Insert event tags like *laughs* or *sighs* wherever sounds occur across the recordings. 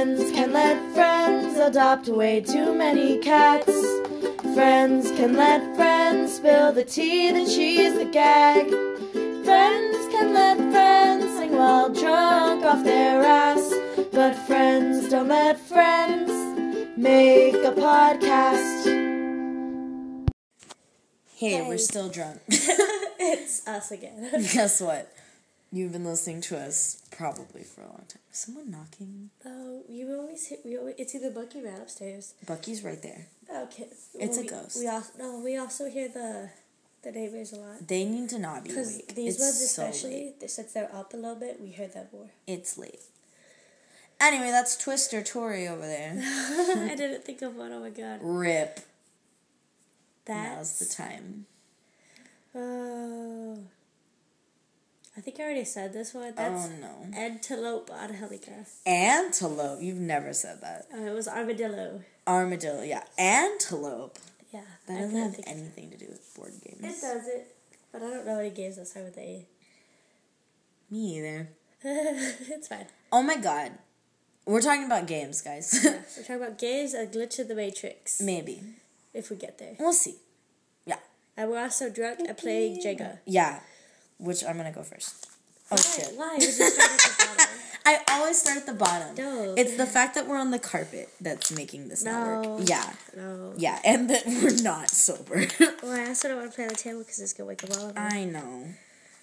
Friends can let friends adopt way too many cats. Friends can let friends spill the tea, the cheese, the gag. Friends can let friends sing while drunk off their ass. But friends don't let friends make a podcast. Hey, Hey. we're still drunk. *laughs* *laughs* it's us again. Guess what? You've been listening to us probably for a long time. Someone knocking? Oh, you always hit. We always, it's either Bucky ran upstairs. Bucky's right there. Okay, It's a we, ghost. We also no, we also hear the the neighbors a lot. They need to not be Because these it's ones so especially, they- since they're up a little bit, we heard that more. It's late. Anyway, that's Twister Tori over there. *laughs* I didn't think of one. Oh my god, Rip. that's Now's the time. Oh, I think I already said this one. That's oh no. antelope Angelica. Antelope. You've never said that. Uh, it was armadillo. Armadillo. Yeah. Antelope. Yeah, That I doesn't have anything to do with board games. It does it, but I don't know any games that start with A. Me either. *laughs* it's fine. Oh my god. We're talking about games, guys. We're *laughs* talking about games a glitch in the matrix. Maybe. If we get there. We'll see. Yeah. And we're also drunk and playing Jenga. Yeah. Which I'm gonna go first. Oh Why? shit. Why? We just started at the bottom. *laughs* I always start at the bottom. No. It's the fact that we're on the carpet that's making this not No. work. Yeah. No. Yeah, and that *laughs* we're not sober. Well, I also don't want to play on the table because it's gonna wake up all of us. I know.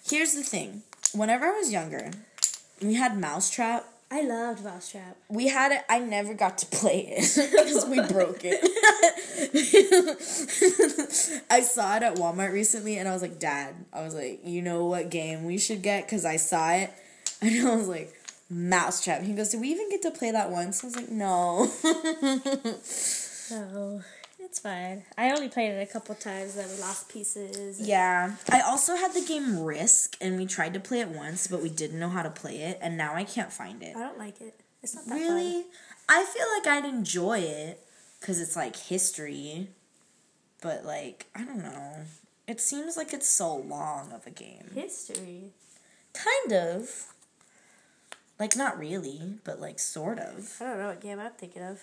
Here's the thing. Whenever I was younger, we had Mousetrap. I loved Mousetrap. We had it. I never got to play it *laughs* because we broke it. *laughs* I saw it at Walmart recently, and I was like, "Dad," I was like, "You know what game we should get?" Because I saw it, *laughs* and I was like, "Mousetrap." He goes, "Did we even get to play that once?" I was like, "No." No, it's fine. I only played it a couple times. Then we lost pieces. yeah, I also had the game Risk, and we tried to play it once, but we didn't know how to play it, and now I can't find it. I don't like it. It's not that Really? I feel like I'd enjoy it because it's like history, but like, I don't know. It seems like it's so long of a game. History. Kind of. Like, not really, but like, sort of. I don't know what game I'm thinking of.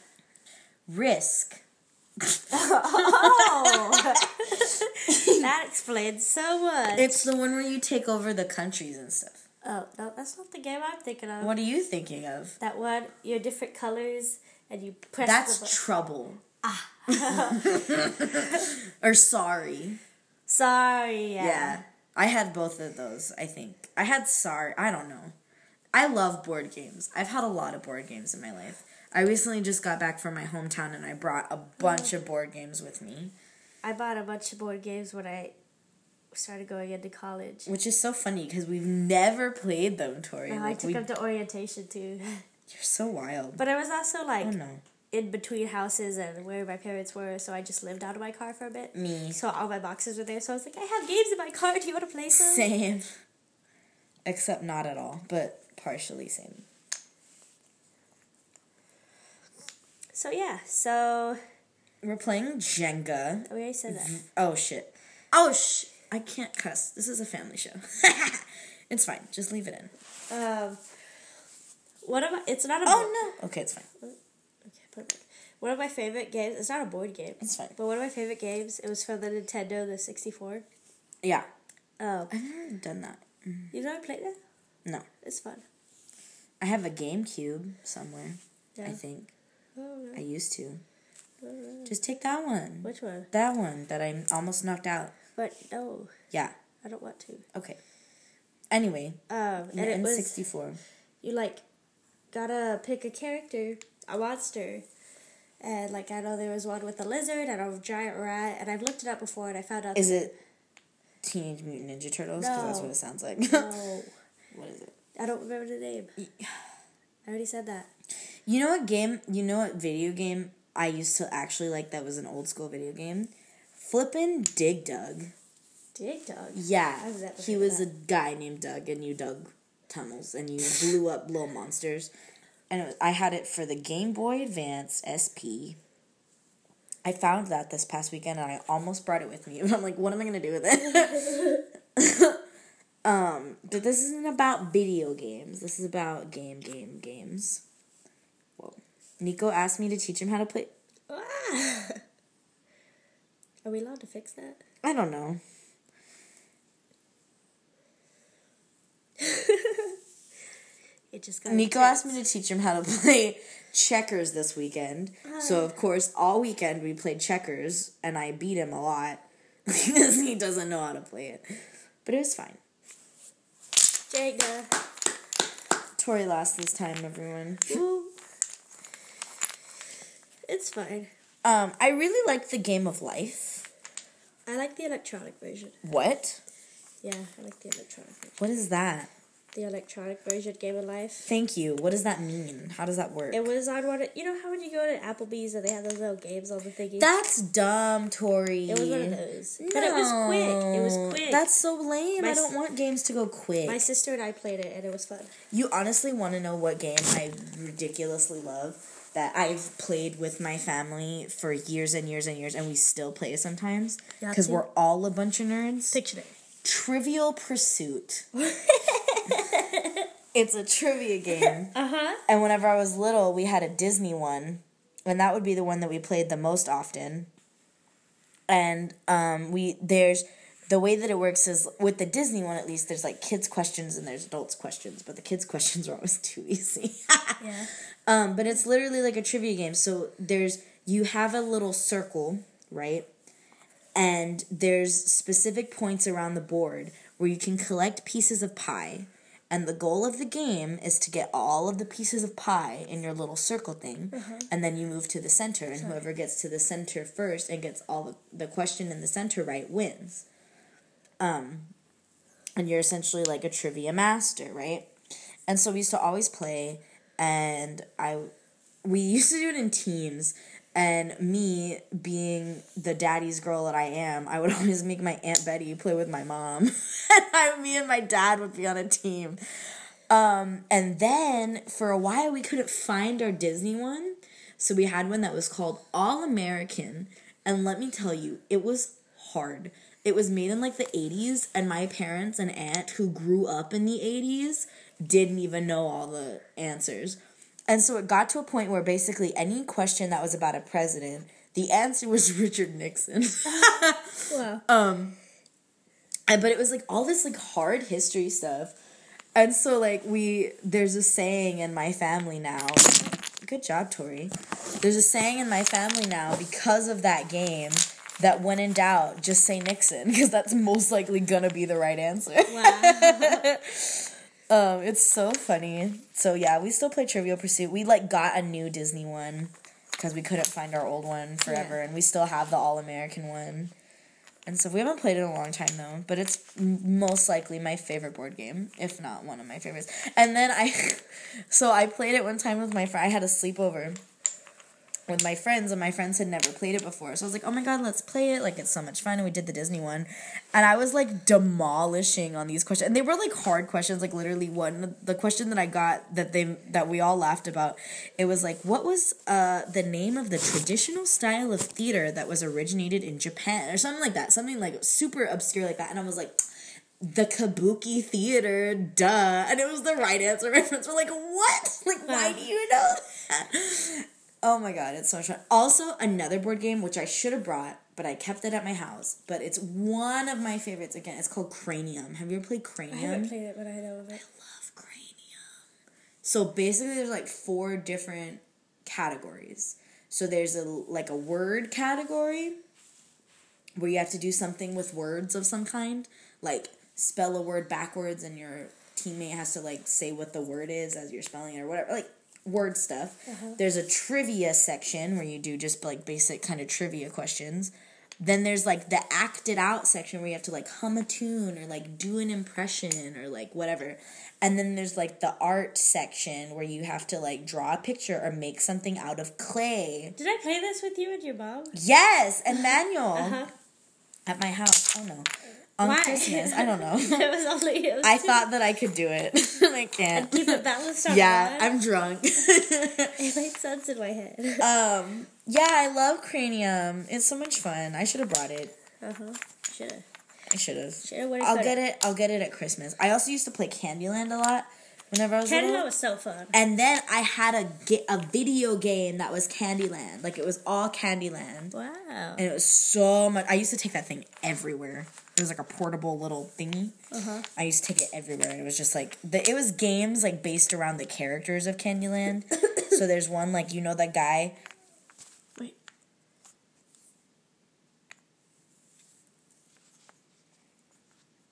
Risk. Oh, that explains so much. It's the one where you take over the countries and stuff. oh no, that's not the game I'm thinking of. What are you thinking of? That one, you're different colors and you press. That's trouble. Ah. *laughs* or sorry. Sorry. Yeah. Yeah. I had both of those, I think. I had sorry. I don't know. I love board games. I've had a lot of board games in my life. I recently just got back from my hometown and I brought a bunch of board games with me, I bought a bunch of board games when I started going into college. which is so funny because we've never played them, Tori. Oh, I took we, them to orientation too. *laughs* you're so wild. But I was also like oh no. in between houses and where my parents were, so I just lived out of my car for a bit. Me. So all my boxes were there, so I was like, I have games in my car. Do you want to play some? Same. Except not at all, but partially same. So yeah, so We're playing Jenga. we already said that. Oh shit. Oh sh. I can't cuss. This is a family show. *laughs* it's fine. Just leave it in. Um, of my, it's not a. Oh no. Okay, it's fine. Okay, put it back. One of my favorite games. It's not a board game, It's fine. but one of my favorite games. It was from the Nintendo, the sixty four. Yeah. Oh, I've never done that. You've never played it? No. It's fun. I have a GameCube somewhere. Yeah. I think I used to. no. Just take that one. Which one? That one that I almost knocked out. But no, Yeah. I don't want to. Okay. Anyway, Um, and it was N64. you like gotta pick a character, a monster, and like I know there was one with a lizard and a giant rat, and I've looked it up before and I found out Is it Teenage Mutant Ninja Turtles? Because that's what it sounds like. *laughs* No, what is it? I don't remember the name. I already said that. You know what game? You know what video game I used to actually like? That was an old school video game. Flippin' Dig Dug. Dig Dug? Yeah, he was of a guy named Doug, and you dug tunnels and you blew up little monsters. And it was, I had it for the Game Boy Advance SP. I found that this past weekend, and I almost brought it with me. But *laughs* I'm like, what am I gonna do with it? *laughs* um, but this isn't about video games. This is about game, game, games. Nico asked me to teach him how to play. Ah. *laughs* Are we allowed to fix that? I don't know. *laughs* It just got Nico asked me to teach him how to play checkers this weekend. So of course, all weekend we played checkers, and I beat him a lot *laughs* because he doesn't know how to play it. But it was fine. Jenga. Tori lost this time, everyone. Woo. It's fine. Um, I really like the game of life. I like the electronic version. What? Yeah, I like the electronic version. What is that? The electronic version Game of Life. Thank you. What does that mean? How does that work? It was on one of, you know how when you go to Applebee's and they have those little games on the thingy? That's dumb, Tori. it was one of those. But it was quick. It was quick. That's so lame. My I don't want games to go quick. My sister and I played it and it was fun. You honestly want to know what game I ridiculously love that I've played with my family for years and years and years, and we still play sometimes because we're all a bunch of nerds. Pictionary. Trivial Pursuit. *laughs* It's a trivia game. *laughs* Uh huh. And whenever I was little, we had a Disney one, and that would be the one that we played the most often. And um, we there's the way that it works is with the Disney one at least there's like kids questions and there's adults questions, but the kids *laughs* questions are always too easy. Yeah. *laughs* um, but it's literally like a trivia game. So there's you have a little circle, right? And there's specific points around the board where you can collect pieces of pie. And the goal of the game is to get all of the pieces of pie in your little circle thing. And then you move to the center. And whoever gets to the center first and gets all the, the question in the center right wins. Um, and you're essentially like a trivia master, right? And so we used to always play. And I, we *laughs* used to do it in teams. And me being the daddy's girl that I am, I would *laughs* always make my Aunt Betty play with my mom. *laughs* and I, me and my dad would be on a team. Um, and then for a while we couldn't find our Disney one. So we had one that was called All American. And let me tell you, it was hard. It was made in like the 80s, and my parents and aunt who grew up in the 80s didn't even know all the answers. And so it got to a point where basically any question that was about a president, the answer was *laughs* Richard Nixon. *laughs* Wow. um And- but it was like all this like hard history stuff. And so like we there's a saying in my family now. Good job, Tori. There's a saying in my family now because of that game that when in doubt, just say Nixon *laughs* because that's most likely gonna be the right answer. wow. *laughs* Um, it's so funny. So yeah, we still play Trivial Pursuit. We like got a new Disney one because we couldn't find our old one forever, and we still have the All American one. And so we haven't played it in a long time though, but it's m- most likely my favorite board game, if not one of my favorites. And then I, *laughs* so I played it one time with my friend. I had a sleepover with my friends, and my friends had never played it before. So I was like, oh my god, let's play it. Like, it's so much fun. And we did the Disney one. And I was like demolishing on these questions. And they were like hard questions, like literally one. The question that I got that they, that we all laughed about, it was like, what was uh, the name of the traditional style of theater that was originated in Japan? Or something like that. Something like super obscure like that. And I was like, the kabuki theater, duh. And it was the right answer. My friends were like, what? Like, why do you know that? Oh my god, it's so much fun. Also, another board game which I should have brought, but I kept it at my house. But it's one of my favorites. Again, it's called Cranium. Have you ever played Cranium? I haven't played it, but I know of it. I love Cranium. So basically, there's like four different categories. So there's a like a word category where you have to do something with words of some kind, like spell a word backwards, and your teammate has to like say what the word is as you're spelling it or whatever, like word stuff. There's a trivia section where you do just like basic kind of trivia questions. Then there's like the acted out section where you have to like hum a tune or like do an impression or like whatever. And then there's like the art section where you have to like draw a picture or make something out of clay. Did I play this with you and your mom? Yes, Emmanuel Uh-huh. at my house. Oh no, on Why? Christmas. I don't know. *laughs* it was only. It was I thought that I could do it. *laughs* I can't. Keep it balanced on Yeah. I'm drunk. *laughs* It made sense in my head. um, yeah, I love Cranium. It's so much fun. I should have brought it. Uh huh. Should've. I should have. I'll get it. I'll get it at Christmas. I also used to play Candyland a lot whenever I was Candyland little. was so fun. And then I had a a video game that was Candyland. Like it was all Candyland. Wow. And it was so much. I used to take that thing everywhere. It was like a portable little thingy. Uh-huh. I used to take it everywhere. It was just like the. It was games like based around the characters of Candyland. *coughs* so there's one like you know that guy. Wait.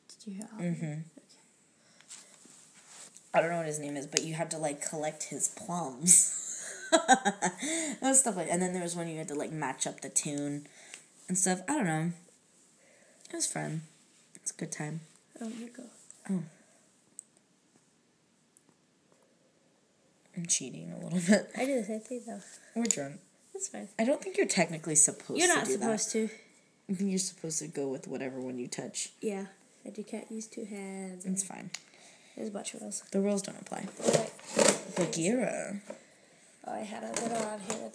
Did you hear Mm-hmm. I don't know what his name is, but you had to like collect his plums. *laughs* was stuff like, and then there was one you had to like match up the tune and stuff. I don't know. It was fun. It's a good time. Oh, you go. Oh. I'm cheating a little bit. I do the same thing though. We're drunk. That's fine. I don't think you're technically supposed to. You're not supposed to. I think you're supposed to go with whatever one you touch. Yeah. And you can't use two hands. It's fine. There's a bunch of rules. The rules don't apply. Alright. Bagheera. Oh, I had a little on here.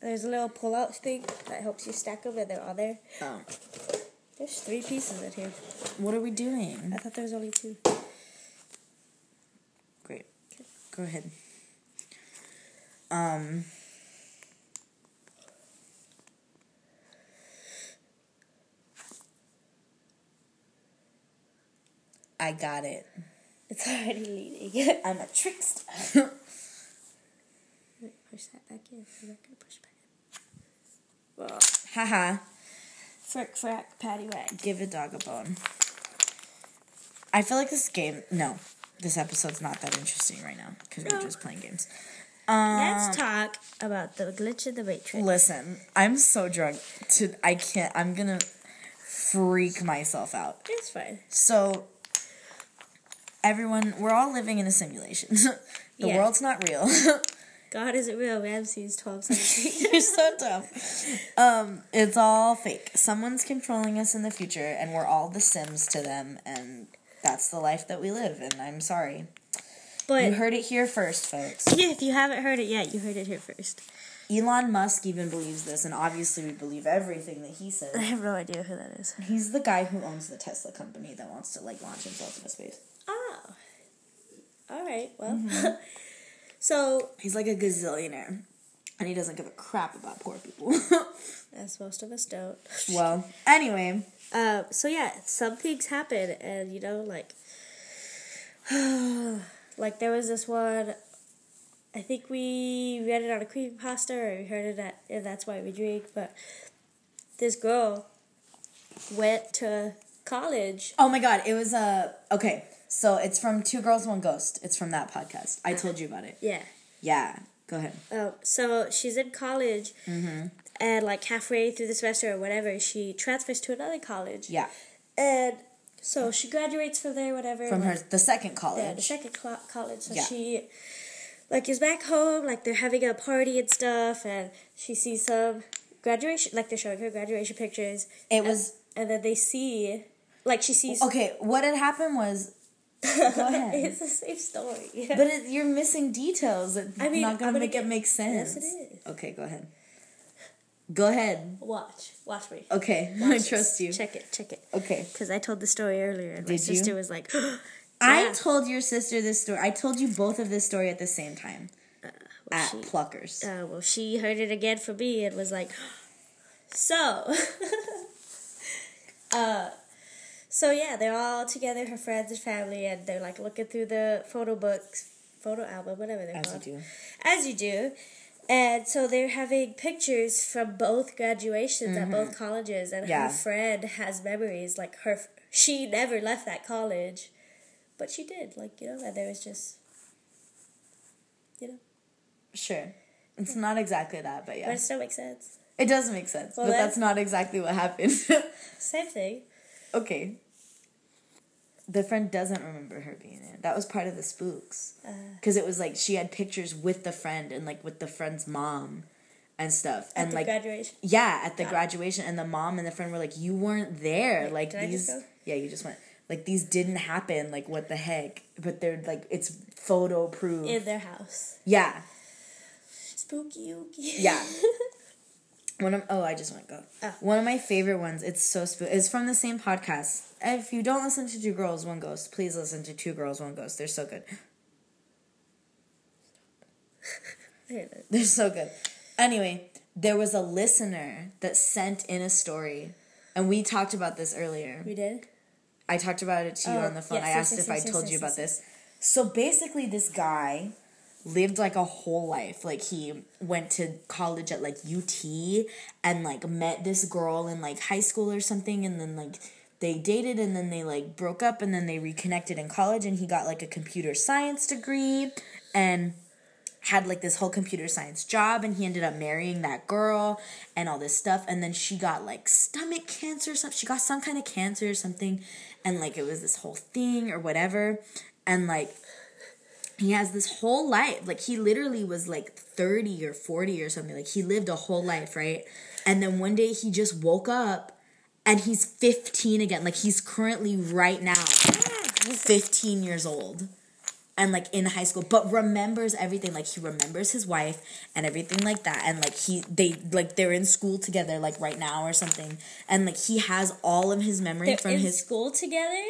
There's a little pull-out thing that helps you stack them, and they're on there. Oh. There's three pieces in here. What are we doing? I thought there was only two. Great. Go ahead. Um. I got it. It's already leading. *laughs* I'm a trickster. *laughs* push that back in. I'm not gonna push back in. Well, Haha. frick, frack, patty whack. Give a dog a bone. I feel like this game. No, this episode's not that interesting right now because we're just playing games. Um, Let's talk about the glitch in the matrix. Listen, I'm so drunk. To I can't. I'm gonna freak myself out. It's fine. So, everyone, we're all living in a simulation. *laughs* the Yeah. world's not real. *laughs* God isn't real. Ramses twelve *laughs* seventeen. You're so dumb. Um, it's all fake. Someone's controlling us in the future, and we're all the Sims to them, and that's the life that we live. And I'm sorry. But You heard it here first, folks. yeah, if you haven't heard it yet, you heard it here first. Elon Musk even believes this, and obviously we believe everything that he says. I have no idea who that is. He's the guy who owns the Tesla company that wants to like launch himself into space. Oh. All right. Well. Mm-hmm. *laughs* so He's like a gazillionaire, and he doesn't give a crap about poor people. *laughs* as most of us don't. well, anyway, Um, so yeah, some things happen, and you know, like, *sighs* like there was this one. I think we read it on a creepypasta, or we heard it at, and that's why we drink. But this girl went to college. oh my god, it was a uh, okay. So it's from Two Girls One Ghost. It's from that podcast. I told you about it. Yeah. Yeah, go ahead. Um, so she's in college, Mm-hmm. and like halfway through the semester or whatever, she transfers to another college. Yeah, And so she graduates from there, whatever. from her the second Yeah, the college. second cl- college. So Yeah. she, like, is back home. Like they're having a party and stuff, and she sees some graduation. Like they're showing her graduation pictures. It was and then they see, like she sees. okay. What had happened was. *laughs* it's the same story. *laughs* but it, you're missing details. It's I mean, not gonna gonna make get- it make sense. Yes, it is. Okay, go ahead. Go ahead. Watch, watch me. Okay, *laughs* Watch I this. trust you. Check it, check it. Okay. Because I told the story earlier, and my Did you? sister was like, *gasps* I told your sister this story. I told you both of this story at the same time well, at she, Pluckers. uh, well, she heard it again from me and was like, *gasps* so, uh, so yeah, they're all together, her friends and family, and they're like looking through the photo books, photo album, whatever they're As you called. do. As you do. And so they're having pictures from both graduations at both colleges, and Mm-hmm. Yeah. her friend has memories like her. She never left that college, but she did. Like you know, and there was just, you know, Sure. It's not exactly that, but but yeah. it still makes sense. It does make sense, Well, but that's not exactly what happened. *laughs* Same thing. Okay. The friend doesn't remember her being there. That was part of the spooks. Uh, Because it was like she had pictures with the friend and like with the friend's mom and stuff. at And the like, graduation. yeah, at the it. graduation. And the mom and the friend were like, you weren't there. Wait, like did I just these. Yeah, you just went. Like these didn't happen. Like what the heck? But they're like, it's photo proof. in their house. yeah. Spooky ooky. Yeah. *laughs* One of oh, I just went go. Oh. One of my favorite ones. It's so spooky. It's from the same podcast. If you don't listen to Two Girls One Ghost, please listen to Two Girls One Ghost. They're so good. *laughs* They're so good. Anyway, there was a listener that sent in a story, and we talked about this earlier. We did. I talked about it to you Oh, on the phone. yes, I asked yes, if yes, I told you about this. So basically, this guy lived like a whole life. Like he went to college at like UT and like met this girl in like high school or something, and then like they dated and then they like broke up and then they reconnected in college and he got like a computer science degree and had like this whole computer science job and he ended up marrying that girl and all this stuff and then she got like stomach cancer or something she got some kind of cancer or something and like it was this whole thing or whatever and like he has this whole life like he literally was like 30 or 40 or something like he lived a whole life right and then one day he just woke up and he's 15 again like he's currently right now 15 years old and like in high school but remembers everything like he remembers his wife and everything like that and like he they like they're in school together like right now or something and like he has all of his memory They're from his school together.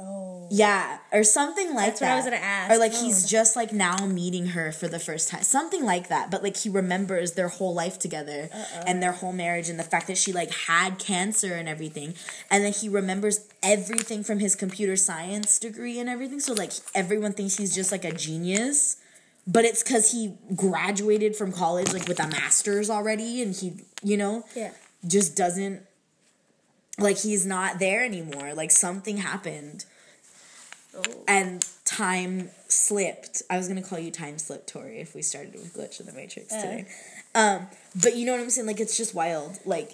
Oh. yeah, or something like That's what that. I was gonna ask. Or like Oh. he's just like now meeting her for the first time, something like that. But like he remembers their whole life together and their whole marriage and the fact that she like had cancer and everything, and then he remembers everything from his computer science degree and everything. So like everyone thinks he's just like a genius. But it's because he graduated from college like with a master's already, and he, you know, Yeah. just doesn't like he's not there anymore. Like something happened Oh. and time slipped. I was gonna call you time slip, Tori, if we started with glitch in the matrix Uh. today. Um, but you know what I'm saying? Like it's just wild. Like,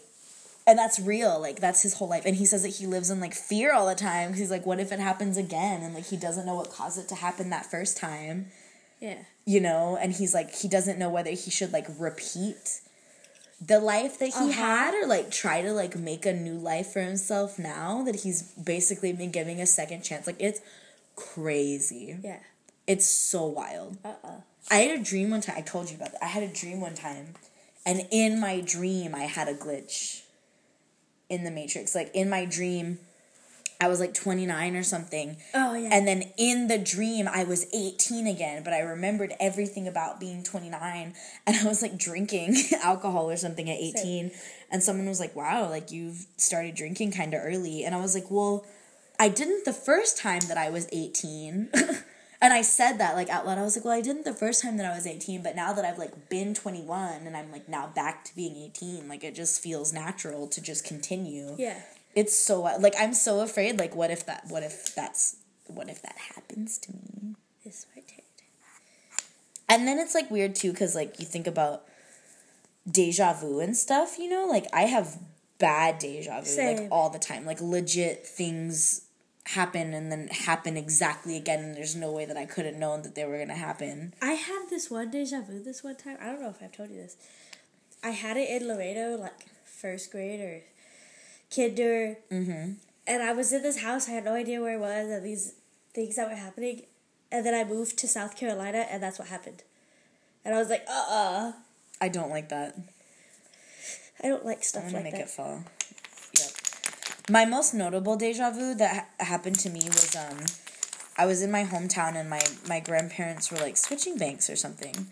and that's real. Like that's his whole life. And he says that he lives in like fear all the time. 'cause he's like, what if it happens again? And like he doesn't know what caused it to happen that first time. Yeah. You know, and he's like he doesn't know whether he should like repeat the life that he Uh-huh. had or like try to like make a new life for himself now that he's basically been giving a second chance. Like it's crazy. Yeah. It's so wild. Uh uh I had a dream one time. I told you about that. I had a dream one time, and in my dream, I had a glitch in the Matrix. Like in my dream, I was like 29 or something. Oh yeah. And then in the dream, I was 18 again, but I remembered everything about being 29. And I was like drinking *laughs* alcohol or something at 18. And someone was like, wow, like you've started drinking kind of early. And I was like, well, I didn't the first time that I was 18. *laughs* and I said that like out loud. I was like, well, I didn't the first time that I was 18, but now that I've like been 21 and I'm like now back to being 18, like it just feels natural to just continue yeah. It's so like I'm so afraid like what if that what if that's what if that happens to me This my turn. and then it's like weird too because like you think about deja vu and stuff you know like I have bad deja vu like all the time like legit things happen and then happen exactly again and there's no way that I could have known that they were gonna happen I had this one deja vu this one time. I don't know if I've told you this. I had it in Laredo, like first grade or kinder. Mm-hmm. And I was in this house. I had no idea where it was and these things that were happening. And then I moved to South Carolina, and that's what happened. And I was like, uh uh I don't like that I don't like stuff I'm gonna like make that. it fall. Yep. My most notable deja vu that ha- happened to me was um, I was in my hometown and my my grandparents were like switching banks or something,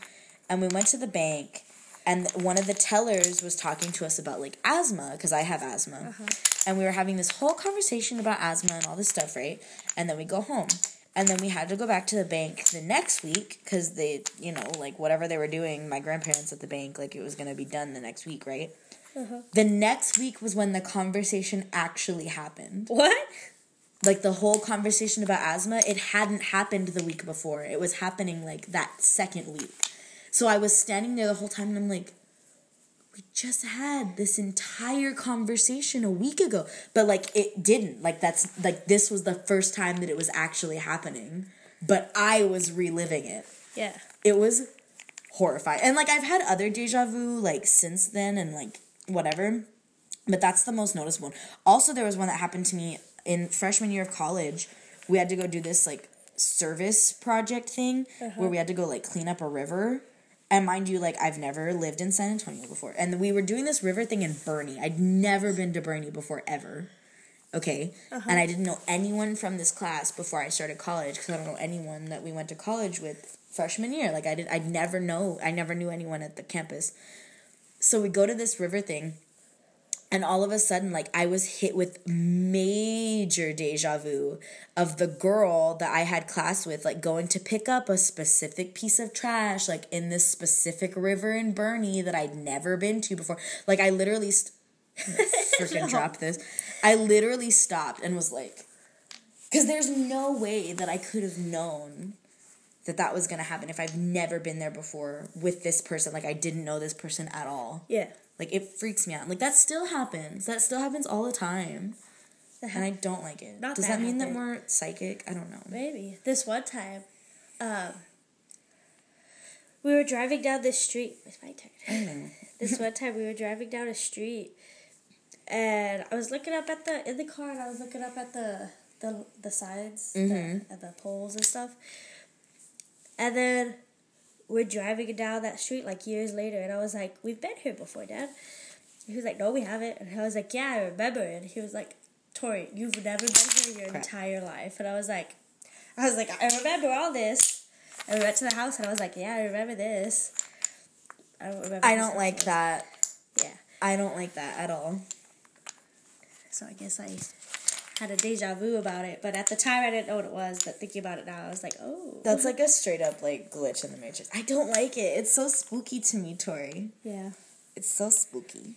and we went to the bank, and one of the tellers was talking to us about like asthma because I have asthma, uh-huh. and we were having this whole conversation about asthma and all this stuff, right? And then we go home. And then we had to go back to the bank the next week because they, you know, like whatever they were doing, my grandparents at the bank, like it was going to be done the next week, right? Uh-huh. The next week was when the conversation actually happened. What? Like the whole conversation about asthma, it hadn't happened the week before. It was happening like that second week. So I was standing there the whole time and I'm like, we just had this entire conversation a week ago. But like it didn't. Like that's like this was the first time that it was actually happening. But I was reliving it Yeah. it was horrifying. And like I've had other deja vu like since then and like whatever. But that's the most noticeable one. Also there was one that happened to me in freshman year of college. We had to go do this like service project thing uh-huh. where we had to go like clean up a river. And mind you, like I've never lived in San Antonio before. And we were doing this river thing in Boerne. I'd never been to Boerne before ever. Okay, uh-huh. and I didn't know anyone from this class before I started college because I don't know anyone that we went to college with freshman year. Like I did, I never know, I never knew anyone at the campus. So we go to this river thing, and all of a sudden, like I was hit with major deja vu of the girl that I had class with, like going to pick up a specific piece of trash, like in this specific river in Boerne that I'd never been to before. Like I literally. St- *laughs* freaking dropped this. I literally stopped and was like, because there's no way that I could have known that that was gonna happen if I've never been there before with this person. Like I didn't know this person at all. Yeah. Like it freaks me out. Like that still happens. That still happens all the time, and I don't like it. Not Does that that mean that we're psychic? I don't know. Maybe. This one time, um, we were driving down this street. It's my turn. I know. *laughs* This one time, we were driving down a street, and I was looking up at the in the car, and I was looking up at the the the sides the, and the poles and stuff. And then we're driving down that street like years later, and I was like, "We've been here before, Dad." He was like, "No, we haven't." And I was like, "Yeah, I remember." And he was like, "Tori, you've never been here your Crap. entire life." And I was like, "I was like, I remember all this." And we went to the house, and I was like, "Yeah, I remember this." I don't remember. I don't like that. Yeah. I don't like that at all. So I guess I had a deja vu about it, but at the time I didn't know what it was. But thinking about it now, I was like, "Oh, That's like a straight up like glitch in the matrix. I don't like it. It's so spooky to me, Tori. yeah." It's so spooky.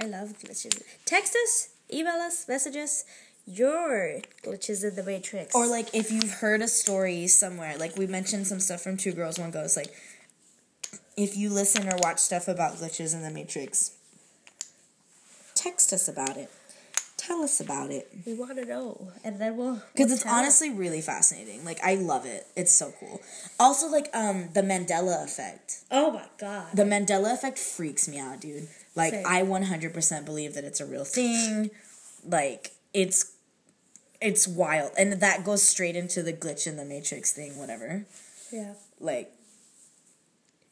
I love glitches. Text us, email us, message us your glitches in the matrix. Or like if you've heard a story somewhere, like we mentioned some stuff from Two Girls One Ghost, like if you listen or watch stuff about glitches in the Matrix, text us about it. Tell us about it. we want to know, and then we'll Because we'll it's honestly really fascinating. Like I love it. It's so cool. Also like um the Mandela effect. Oh my god! The Mandela effect freaks me out, dude. Like Same. I 100% believe that it's a real thing. Like it's it's wild. And that goes straight into the glitch in the matrix thing, whatever. Yeah, Like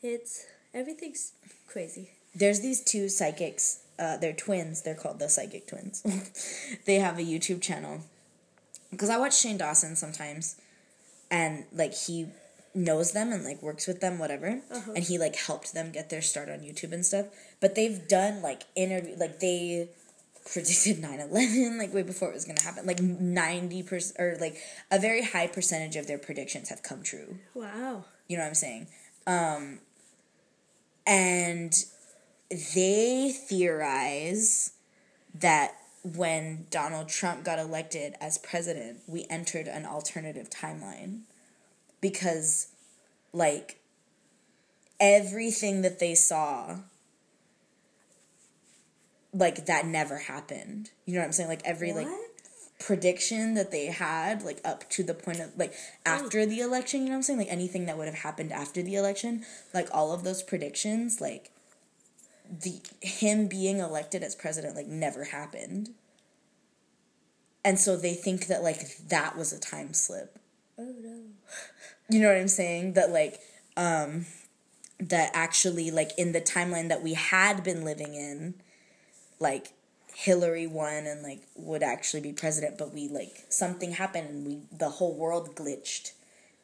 it's everything's crazy. there's these two psychics uh, they're twins. They're called the psychic twins. *laughs* They have a youtube channel. Because i watch shane dawson sometimes and like he knows them and like works with them whatever. And he like helped them get their start on youtube and stuff. But they've done like interview like they predicted *laughs* 9-11 like way before it was gonna happen. Like 90% or like a very high percentage of their predictions have come true. Wow. you know what I'm saying? Um, and they theorize that when Donald Trump got elected as president, we entered an alternative timeline because, like, everything that they saw, like, that never happened. You know what I'm saying? Like, every, like, prediction that they had like up to the point of like oh. after the election you know what i'm saying like anything that would have happened after the election like all of those predictions like the him being elected as president like never happened and so they think that like that was a time slip Oh no. *laughs* you know what i'm saying that like um that actually like in the timeline that we had been living in like hillary won and like would actually be president but we like something happened and we the whole world glitched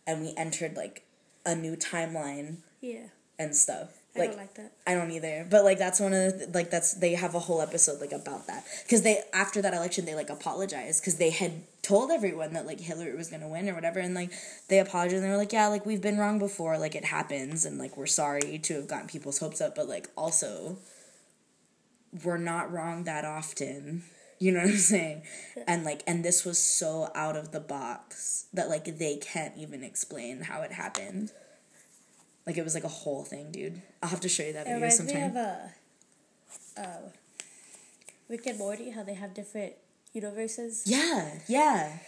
and we entered like a new timeline Yeah. and stuff I like don't like that. I don't either. But like that's one of the, like that's they have a whole episode like about that because they after that election they like apologized because they had told everyone that like Hillary was gonna win or whatever and like they apologized and they were like yeah like we've been wrong before like it happens and like we're sorry to have gotten people's hopes up but like also we're not wrong that often. You know what I'm saying? And like and this was so out of the box that like they can't even explain how it happened. Like it was like a whole thing, dude. I'll have to show you that It video reminds me sometime. of uh, uh, Rick and Morty, how they have different universes. Yeah, yeah.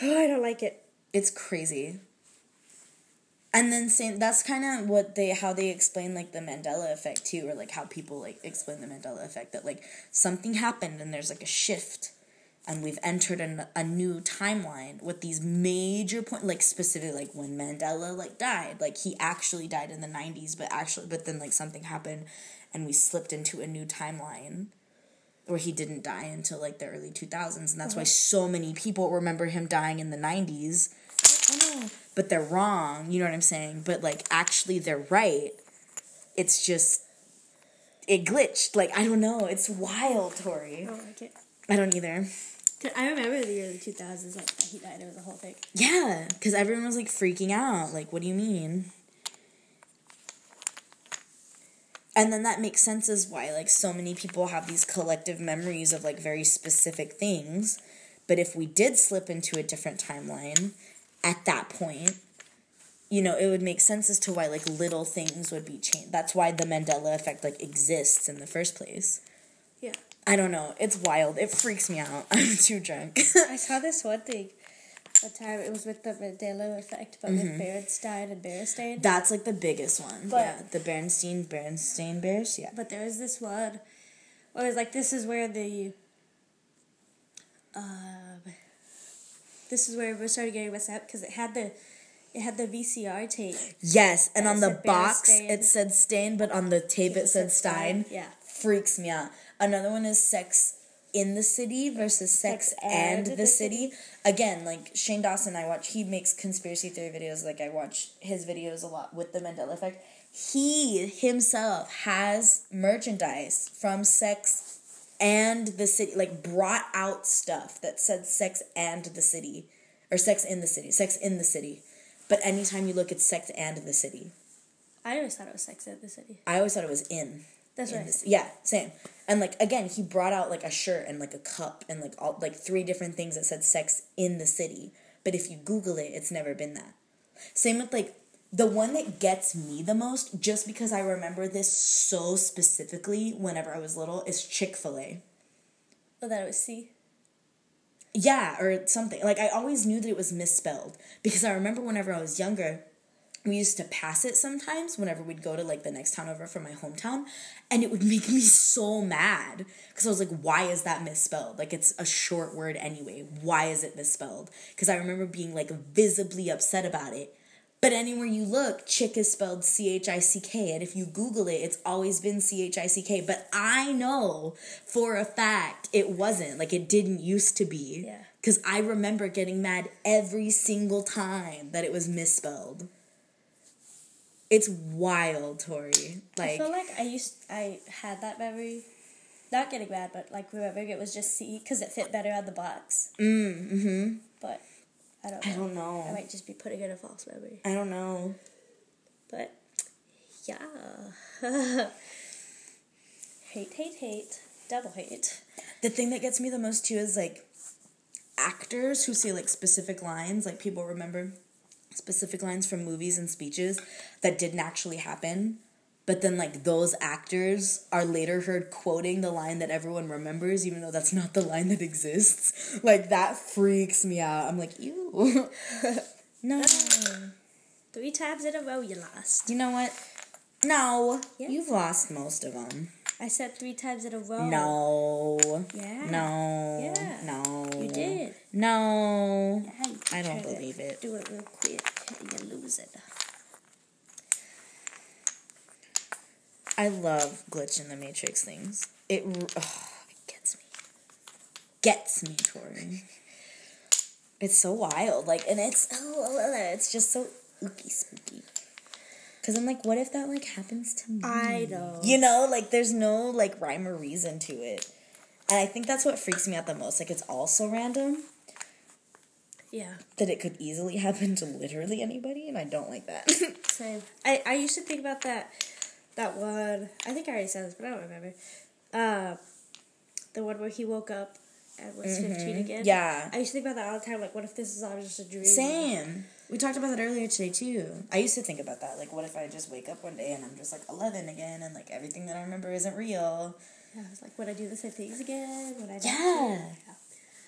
Oh, *sighs* I don't like it. It's crazy. And then same that's kind of what they how they explain like the Mandela effect too or like how people like explain the Mandela effect that like something happened and there's like a shift and we've entered an, a new timeline with these major point like specifically like when Mandela like died. Like he actually died in the 90s but actually but then like something happened and we slipped into a new timeline where he didn't die until like the early 2000s and that's why mm-hmm. so many people remember him dying in the 90s I know. but they're wrong you know what i'm saying? But like actually they're right. It's just it glitched. Like i don't know. It's wild tori. Oh, I don't like it. i don't either I remember the early 2000s, like, he died. It was a whole thing. yeah because everyone was like freaking out like what do you mean and then that makes sense as why like so many people have these collective memories of like very specific things but if we did slip into a different timeline at that point you know it would make sense as to why like little things would be changed that's why the mandela effect like exists in the first place Yeah. I don't know it's wild it freaks me out *laughs* i'm too drunk I saw this one thing one time. It was with the Mandela effect, but with Berenstein and Berenstain. that's like the biggest one But- yeah the bernstein bernstein bears yeah But there was this one where it was like, this is where the. Um, this is where we started getting messed up because it had the. It had the VCR tape. Yes, and on the box Berenstain. it said Stain, but on the tape it said Stein. Yeah. Freaks me out. Another one is Sex in the City versus Sex, Sex and, and the, the City. Again, like Shane Dawson, I watch, he makes conspiracy theory videos. Like I watch his videos a lot with the Mandela Effect. He himself has merchandise from Sex and the City, like brought out stuff that said Sex and the City. Or Sex in the City. Sex in the City. But anytime you look, at Sex and the City. I always thought it was Sex and the City. I always thought it was in. That's right. this- yeah, same. And like again, he brought out like a shirt and like a cup and like all like three different things that said sex in the city. But if you Google it, it's never been that. Same with like the one that gets me the most, just because I remember this so specifically whenever I was little, is Chick Fil A. Oh, that it was C. Yeah, or something. Like I always knew that it was misspelled because I remember whenever I was younger, we used to pass it sometimes whenever we'd go to like the next town over from my hometown, and it would make me so mad because I was like, why is that misspelled? Like it's a short word anyway. Why is it misspelled? Because I remember being like visibly upset about it. But anywhere you look, chick is spelled C H I C K. And if you Google it, it's always been C H I C K. But I know for a fact it wasn't. Like it didn't used to be. Yeah. Because I remember getting mad every single time that it was misspelled. It's wild, Tori. Like I feel like I used I had that memory, not getting mad, but like remembering it was just C because it fit better on the box. mm, mm-hmm. But I don't. Know. I don't know. I might just be putting in a false memory. I don't know. But yeah, *laughs* hate, hate, hate, double hate. The thing that gets me the most too is like actors who say like specific lines, like people remember specific lines from movies and speeches that didn't actually happen. But then, like, those actors are later heard quoting the line that everyone remembers, even though that's not the line that exists. *laughs* Like, that freaks me out. I'm like, ew. *laughs* no. Three times in a row, you lost. You know what? No. Yeah. You've lost most of them. I said three times in a row. No. Yeah. No. Yeah. No. You did. No. Yeah, you I don't believe it. Do it real quick. You lose it. I love glitch in the matrix things. It, ugh, it gets me. Gets me, Tori. It's so wild. Like, and it's, oh, oh, oh it's just so ooky spooky. Cause I'm like, what if that like happens to me? I know. You know, like there's no like rhyme or reason to it. And I think that's what freaks me out the most. Like it's all so random Yeah. that it could easily *laughs* happen to literally anybody, and I don't like that. *laughs* Same. I, I used to think about that that one. I think I already said this, but I don't remember. Uh, the one where he woke up and was fifteen again. Mm-hmm. Yeah. I used to think about that all the time. Like, what if this is all just a dream? Same. We talked about that earlier today too. I used to think about that. Like, what if I just wake up one day and I'm just like 11 again and like everything that I remember isn't real? Yeah, I was like, would I do the same things again? Would I? not? Yeah.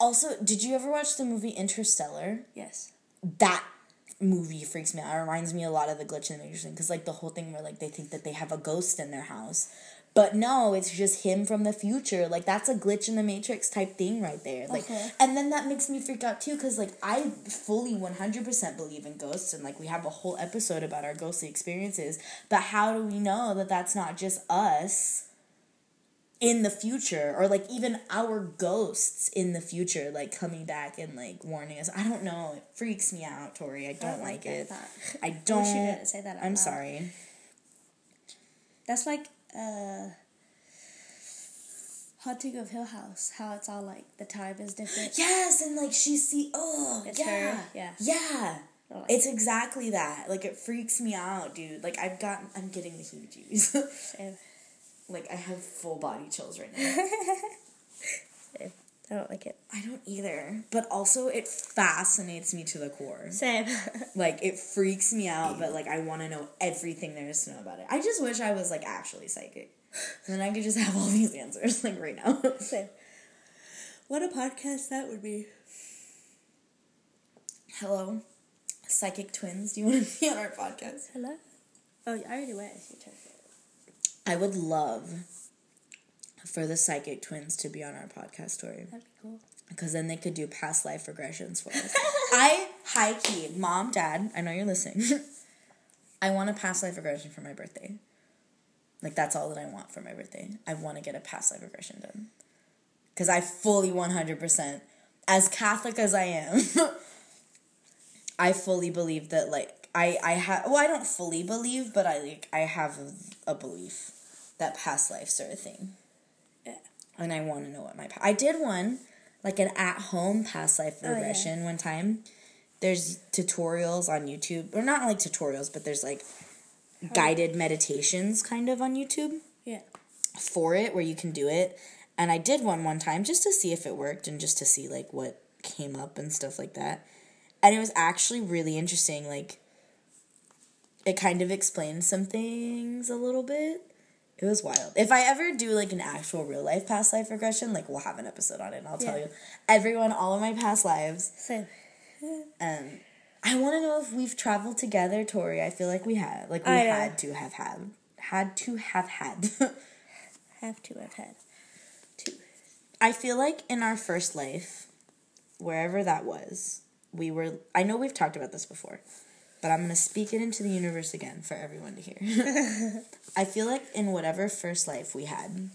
Also, did you ever watch the movie Interstellar? Yes. That movie freaks me out. It reminds me a lot of the glitch in the matrix because like the whole thing where like they think that they have a ghost in their house. But no, it's just him from the future. Like that's a glitch in the matrix type thing right there. Like Okay. and then that makes me freak out too cuz like I fully 100% believe in ghosts and like we have a whole episode about our ghostly experiences. But how do we know that that's not just us in the future or like even our ghosts in the future like coming back and like warning us. I don't know. It freaks me out, Tori. I don't, like, that it. thought. I wish you don't. didn't say that I'm loud. sorry. That's like uh Haunting of Hill House, how it's all like the time is different. Yes, and like she see oh It's yeah. her, yeah. Yeah. Like It's exactly that. Like it freaks me out, dude. Like I've gotten I'm getting the heebie-jeebies. *laughs* Same. like I have full body chills right now. *laughs* I don't like it. I don't either. But also it fascinates me to the core. Same. *laughs* Like it freaks me out, but like I want to know everything there is to know about it. I just wish I was like actually psychic. then I could just have all these answers *laughs* like right now. *laughs* Same. What a podcast that would be. Hello. Psychic twins, do you want to be on our podcast? Hello? Oh, yeah, I already went. It's your turn. I would love for the psychic twins to be on our podcast story That'd be cool. because then they could do past life regressions for us. *laughs* I high key, mom, dad, I know you're listening. *laughs* I want a past life regression for my birthday. Like that's all that I want for my birthday. I want to get a past life regression done because I fully one hundred percent, as Catholic as I am, *laughs* I fully believe that like I I have well I don't fully believe but I like I have a, a belief that past lives are a thing. And I want to know what my I did one like an at home past life Oh, yeah. regression one time. There's tutorials on YouTube or not like tutorials but there's like oh. guided meditations kind of on YouTube Yeah. for it where you can do it. And I did one one time just to see if it worked and just to see like what came up and stuff like that. And it was actually really interesting. Like, it kind of explained some things a little bit. It was wild. If I ever do like an actual real life past life regression, like we'll have an episode on it and I'll tell you everyone all of my past lives. Same. Um, I want to know if we've traveled together, Tori. I feel like we have. Like we I know. had to have had. Had to have had. *laughs* Have to have had. Two. I feel like in our first life, wherever that was, we were. I know we've talked about this before, but I'm to speak it into the universe again for everyone to hear. *laughs* I feel like in whatever first life we had,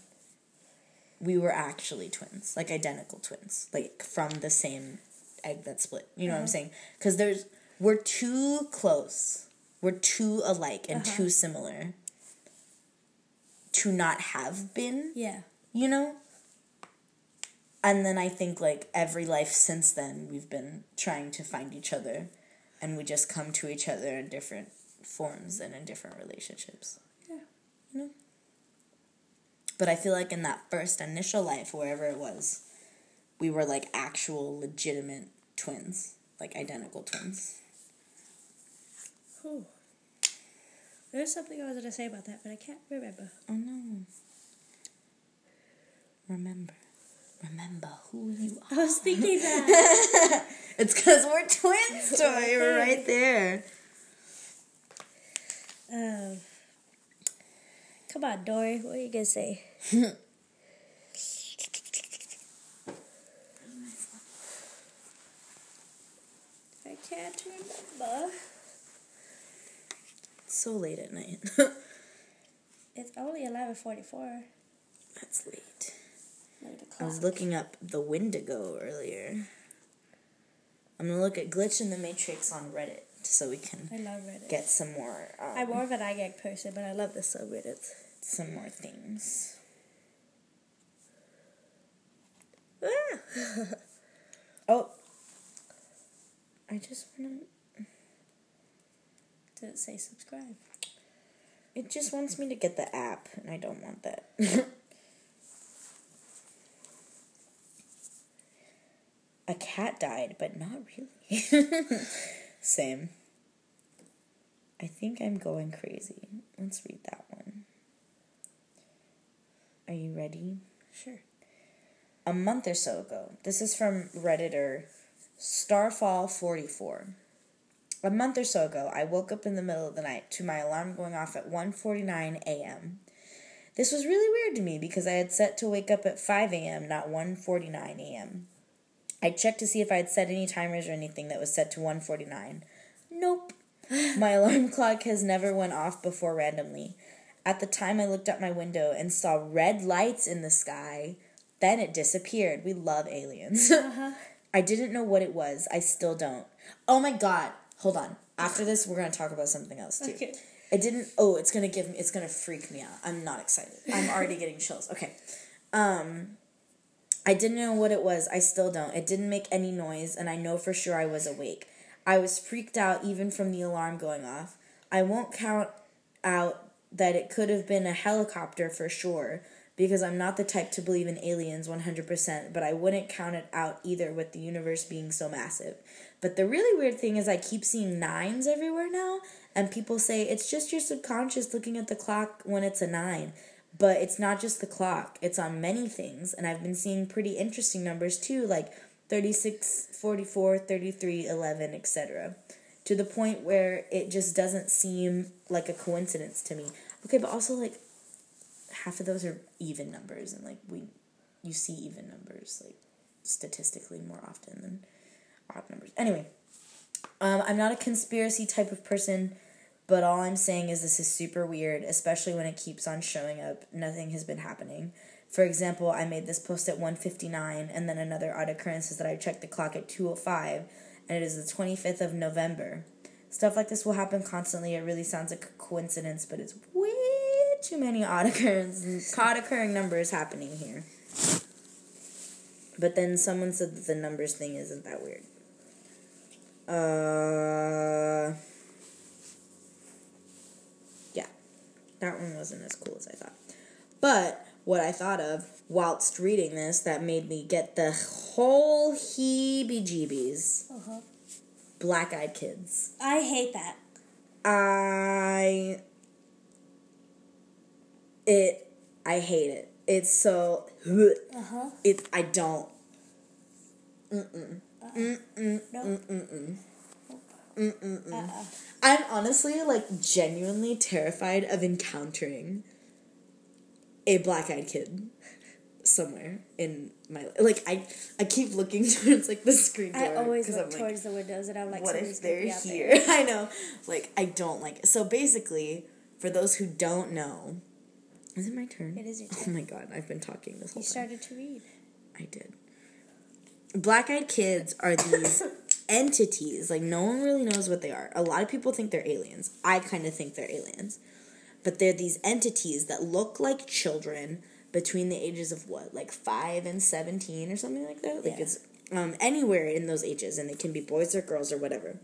we were actually twins, like identical twins, like from the same egg that split. You know what I'm mm-hmm. saying? Because there's. We're too close. We're too alike and uh-huh. too similar to not have been Yeah. you know? And then I think like every life since then, we've been trying to find each other and we just come to each other in different forms and in different relationships. Yeah. You know? But I feel like in that first initial life, wherever it was, we were like actual legitimate twins, like identical twins. Whew. There's something I was going to say about that, but I can't remember. Oh no. Remember. Remember who you are. I was thinking *laughs* that. It's because we're twins, *laughs* Toy. We're right there. um, come on, Dory. What are you going to say? *laughs* I can't remember. It's so late at night. It's only 11.44. That's late. Look at the I was looking up the Wendigo earlier. I'm gonna look at Glitch in the Matrix on Reddit so we can I love Reddit. get some more um, I'm more of an 9GAG person, but I love the subreddits. some more things. Ah! *laughs* Oh, I just wanna. Did it say subscribe? It just wants me to get the app, and I don't want that. *laughs* A cat died, but not really. *laughs* Same. I think I'm going crazy. Let's read that one. Are you ready? Sure. a month or so ago. This is from Redditor Starfall44. A month or so ago, I woke up in the middle of the night to my alarm going off at 1:49 a.m. This was really weird to me because I had set to wake up at 5 a.m., not 1:49 a.m. I checked to see if I had set any timers or anything that was set to 149. Nope. *laughs* My alarm clock has never went off before randomly. At the time, I looked out my window and saw red lights in the sky. Then it disappeared. We love aliens. *laughs* Uh-huh. I didn't know what it was. I still don't. Oh my god. Hold on. After this, we're going to talk about something else too. Okay. It didn't. Oh, it's gonna give me. It's gonna freak me out. I'm not excited. I'm already getting chills. Okay. Um, I didn't know what it was. I still don't. It didn't make any noise, and I know for sure I was awake. I was freaked out even from the alarm going off. I won't count out that it could have been a helicopter for sure because I'm not the type to believe in aliens 100%, but I wouldn't count it out either with the universe being so massive. But the really weird thing is, I keep seeing nines everywhere now, and people say it's just your subconscious looking at the clock when it's a nine. But it's not just the clock, it's on many things, and I've been seeing pretty interesting numbers too, like 36, 44, 33, 11, etc. To the point where it just doesn't seem like a coincidence to me. Okay, but also, like, half of those are even numbers, and, like, we, you see even numbers, like, statistically more often than odd numbers. Anyway, um, I'm not a conspiracy type of person, but all I'm saying is this is super weird, especially when it keeps on showing up. Nothing has been happening. For example, I made this post at 1:59, and then another odd occurrence is that I checked the clock at 2:05, and it is the 25th of November. Stuff like this will happen constantly. It really sounds like a coincidence, but it's way too many odd occurrences, odd occurring numbers happening here. But then someone said that the numbers thing isn't that weird. Uh, yeah, that one wasn't as cool as I thought. But what I thought of whilst reading this that made me get the whole heebie jeebies Uh-huh. black eyed kids. I hate that. I. It. I hate it. It's so. Uh-huh. It. I don't. Mm-mm. Mm-mm. No. Mm-mm. Mm-mm. Uh-uh. I'm honestly like genuinely terrified of encountering a black-eyed kid somewhere in my life. like I I keep looking *laughs* towards like the screen door I always look I'm, like, towards the windows and I'm like, what if they're here? there. *laughs* I know. Like I don't like it. So basically, for those who don't know, is it my turn? It is your Oh my god, I've been talking this whole time. You time. started to read. I did. Black eyed kids are these *laughs* entities. Like, no one really knows what they are. A lot of people think they're aliens. I kind of think they're aliens. But they're these entities that look like children between the ages of what? Like 5 and 17 or something like that? Like, Yeah. it's um, anywhere in those ages. And they can be boys or girls or whatever.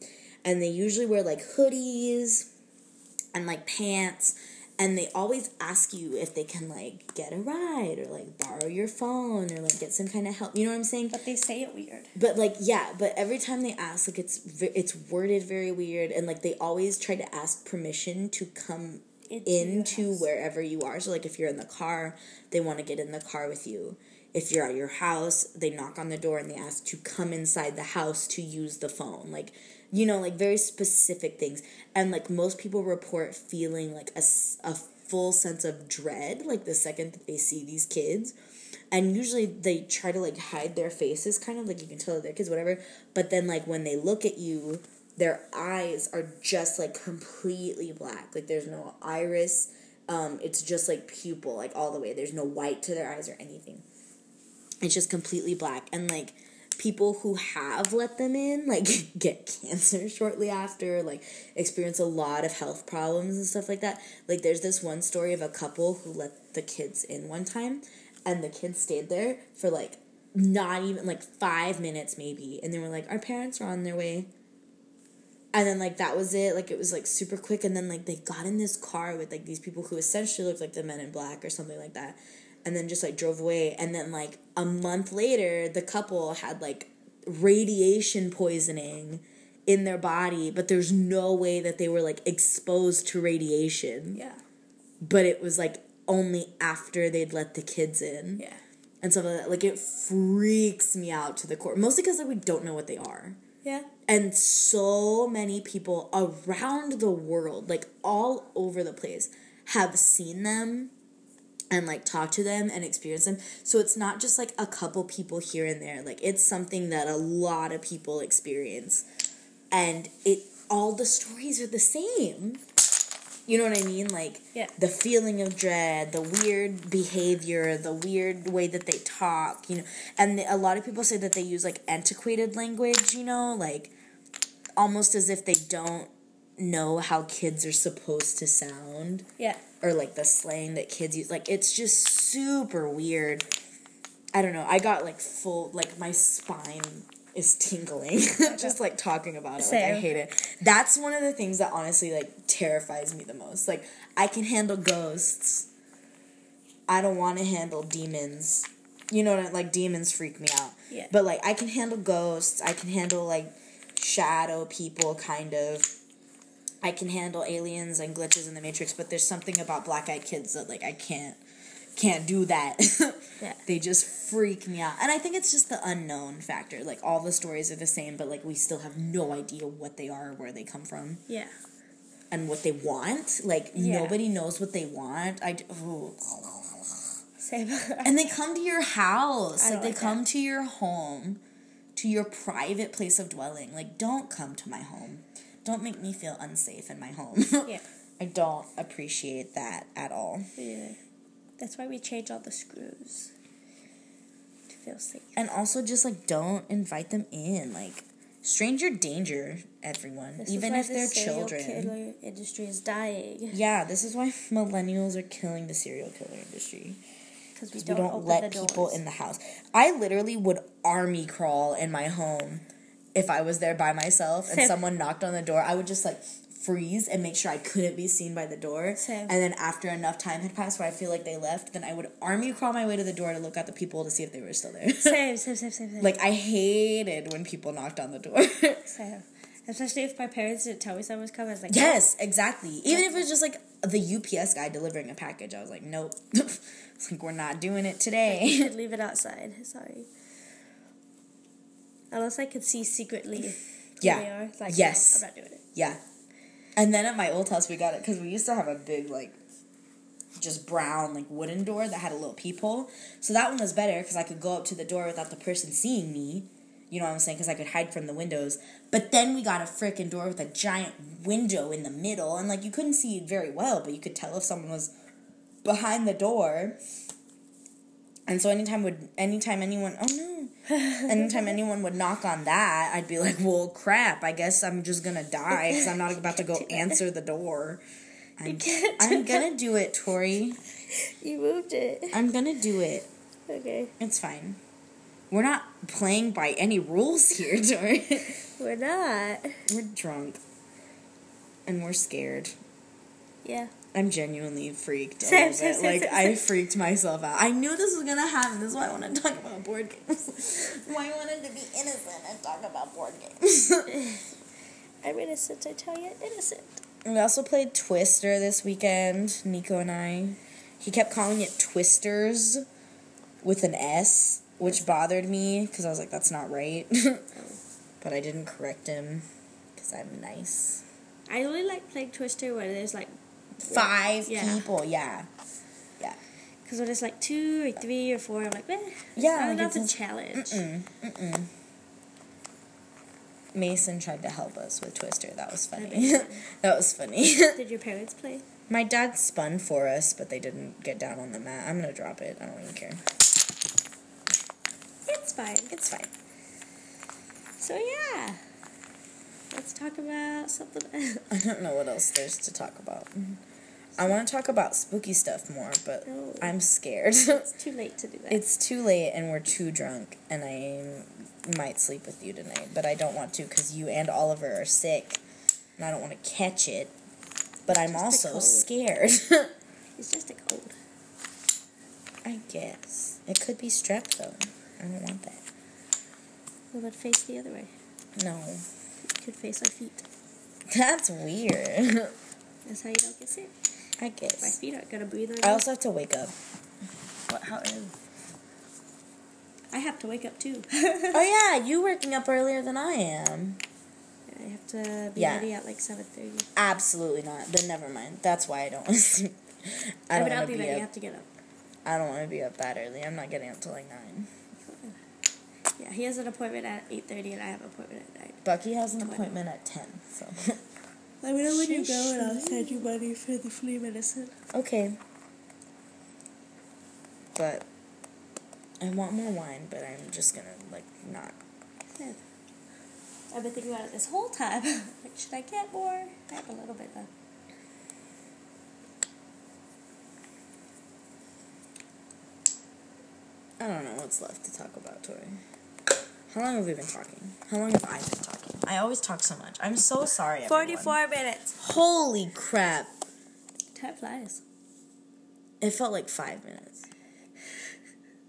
And they usually wear like hoodies and like pants and they always ask you if they can like get a ride or like borrow your phone or like get some kind of help you know what i'm saying? But they say it weird. but like yeah but every time they ask like it's it's worded very weird and like they always try to ask permission to come Into wherever you are. So like if you're in the car they want to get in the car with you. If you're at your house they knock on the door and they ask to come inside the house to use the phone. Like you know like very specific things. And like most people report feeling like a, a full sense of dread like the second that they see these kids. And usually they try to like hide their faces kind of like you can tell they're kids whatever. But then like when they look at you their eyes are just like completely black. Like there's no iris. Um it's just like pupil like all the way. There's no white to their eyes or anything. It's just completely black. And like people who have let them in like *laughs* get cancer shortly after like experience a lot of health problems and stuff like that. Like there's this one story of a couple who let the kids in one time and the kids stayed there for like not even like five minutes maybe and they were like our parents are on their way. And then like that was it. Like it was like super quick and then like they got in this car with like these people who essentially looked like the men in black or something like that and then just like drove away and then like a month later the couple had like radiation poisoning in their body but there's no way that they were like exposed to radiation Yeah. but it was like only after they'd let the kids in Yeah. and stuff like that like it freaks me out to the core mostly because like we don't know what they are Yeah. and so many people around the world like all over the place have seen them and like talk to them and experience them so it's not just like a couple people here and there like it's something that a lot of people experience and it all the stories are the same You know what I mean? Like Yeah. the feeling of dread, the weird behavior, the weird way that they talk, you know. And the, a lot of people say that they use like antiquated language, you know, like almost as if they don't know how kids are supposed to sound Yeah. Or like the slang that kids use. Like it's just super weird. I don't know. I got like full like my spine is tingling *laughs* just like talking about it. Like I hate it. That's one of the things that honestly like terrifies me the most. Like I can handle ghosts. I don't want to handle demons. You know what I- like demons freak me out. Yeah. But like I can handle ghosts. I can handle like shadow people kind of. I can handle aliens and glitches in the matrix, but there's something about black eyed kids that like I can't can't do that. *laughs* Yeah. They just freak me out. And I think it's just the unknown factor. Like all the stories are the same, but like we still have no idea what they are, or where they come from, Yeah. and what they want. Like Yeah. nobody knows what they want. I oh. Same. *laughs* and they come to your house. I Like they like come to your home, to your private place of dwelling. Like don't come to my home. Don't make me feel unsafe in my home. *laughs* yeah. I don't appreciate that at all. Yeah. That's why we change all the screws to feel safe. And also just like don't invite them in. Like stranger danger, everyone. This even is why if the they're serial children. Killer industry is dying *laughs* Yeah, this is why *laughs* millennials are killing the serial killer industry. because we We don't, don't, let people in the house. I literally would army crawl in my home if I was there by myself and Same. someone knocked on the door. I would just like freeze and make sure I couldn't be seen by the door. Same. And then after enough time had passed where I feel like they left, then I would army crawl my way to the door to look at the people to see if they were still there. *laughs* Same, same, same, same, same. like I hated when people knocked on the door. *laughs* same. Especially if my parents didn't tell me someone was coming. I was like, yes, exactly. Even if it was just like the UPS guy delivering a package, I was like, nope. it's *laughs* like we're not doing it You today. should leave it outside. Sorry. Unless I could see secretly who Yeah. they are. Like, Yes. no, I'm not doing it. Yeah. And then at my old house, we got it because we used to have a big, like, just brown, like, wooden door that had a little peephole. So that one was better because I could go up to the door without the person seeing me. You know what I'm saying? Because I could hide from the windows. But then we got a freaking door with a giant window in the middle. And, like, you couldn't see very well, but you could tell if someone was behind the door. And so anytime would anytime anyone oh no anytime anyone would knock on that I'd be like well crap I guess I'm just gonna die because I'm not about to go *laughs* answer the door. I'm, I'm gonna do it, Tori. You moved it. I'm gonna do it. Okay. It's fine. We're not playing by any rules here, *laughs* Tori. We're not. we're drunk. And we're scared. Yeah. I'm genuinely freaked Same, same, same, Like I freaked myself out. I knew this was gonna happen. This is why I want to talk about board games. *laughs* why I wanted to be innocent and talk about board games. *laughs* I'm innocent. I tell you, innocent. we also played Twister this weekend. Nico and I. He kept calling it Twisters with an S, which bothered me because I was like, that's not right. *laughs* but I didn't correct him because I'm nice. I only like playing Twister when there's like, Five Yeah. people, yeah. Yeah. Because when it's like two or three or four, I'm like, eh, Yeah, like it's to challenge. Mm-mm, mm-mm. Mason tried to help us with Twister. That was funny. that *laughs* was funny. *laughs* Did your parents play? My dad spun for us, but they didn't get down on the mat. I'm gonna drop it. I don't even care. It's fine. It's fine. So yeah, let's talk about something. else. *laughs* I don't know what else there's to talk about. I want to talk about spooky stuff more, but No. I'm scared. it's *laughs* too late to do that. it's too late and we're too drunk, and I might sleep with you tonight, but I don't want to because you and Oliver are sick, and I don't want to catch it. But I'm also scared. *laughs* it's just a cold. I guess. It could be strep, though. I don't want that. Well, then face the other way. No. Could face our feet. That's weird. That's how you don't get sick. I guess. My feet aren't gonna breathe I also have to wake up. What? How is? I have to wake up too. *laughs* Oh yeah, you waking up earlier than I am. I have to be Yeah. ready at like seven thirty. Absolutely not. Then never mind. That's why I don't *laughs* want to sleep. I don't want be to be ready. I have to get up. I don't want to be up that early. I'm not getting up till like nine. Yeah, he has an appointment at eight thirty, and I have an appointment at nine. Bucky has an Come on. appointment at ten. So *laughs* Let me know when you go and I'll send you money for the flea medicine. Okay. But I want more wine, but I'm just gonna like not. Good. I've been thinking about it this whole time. *laughs* like, should I get more? I have a little bit though. I don't know what's left to talk about, Tori. How long have we been talking? How long have I been talking? I always talk so much. I'm so sorry. everyone. 44 minutes. Holy crap! Time flies. It felt like five minutes.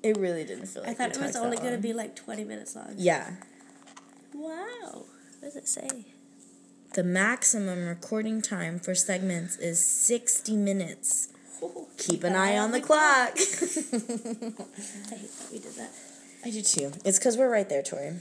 It really didn't feel like I thought we it was only going to be like 20 minutes long. Yeah. Wow. What does it say? The maximum recording time for segments is 60 minutes. Keep an eye on the clock. *laughs* I hate that we did that. I do too. It's because we're right there, Tori.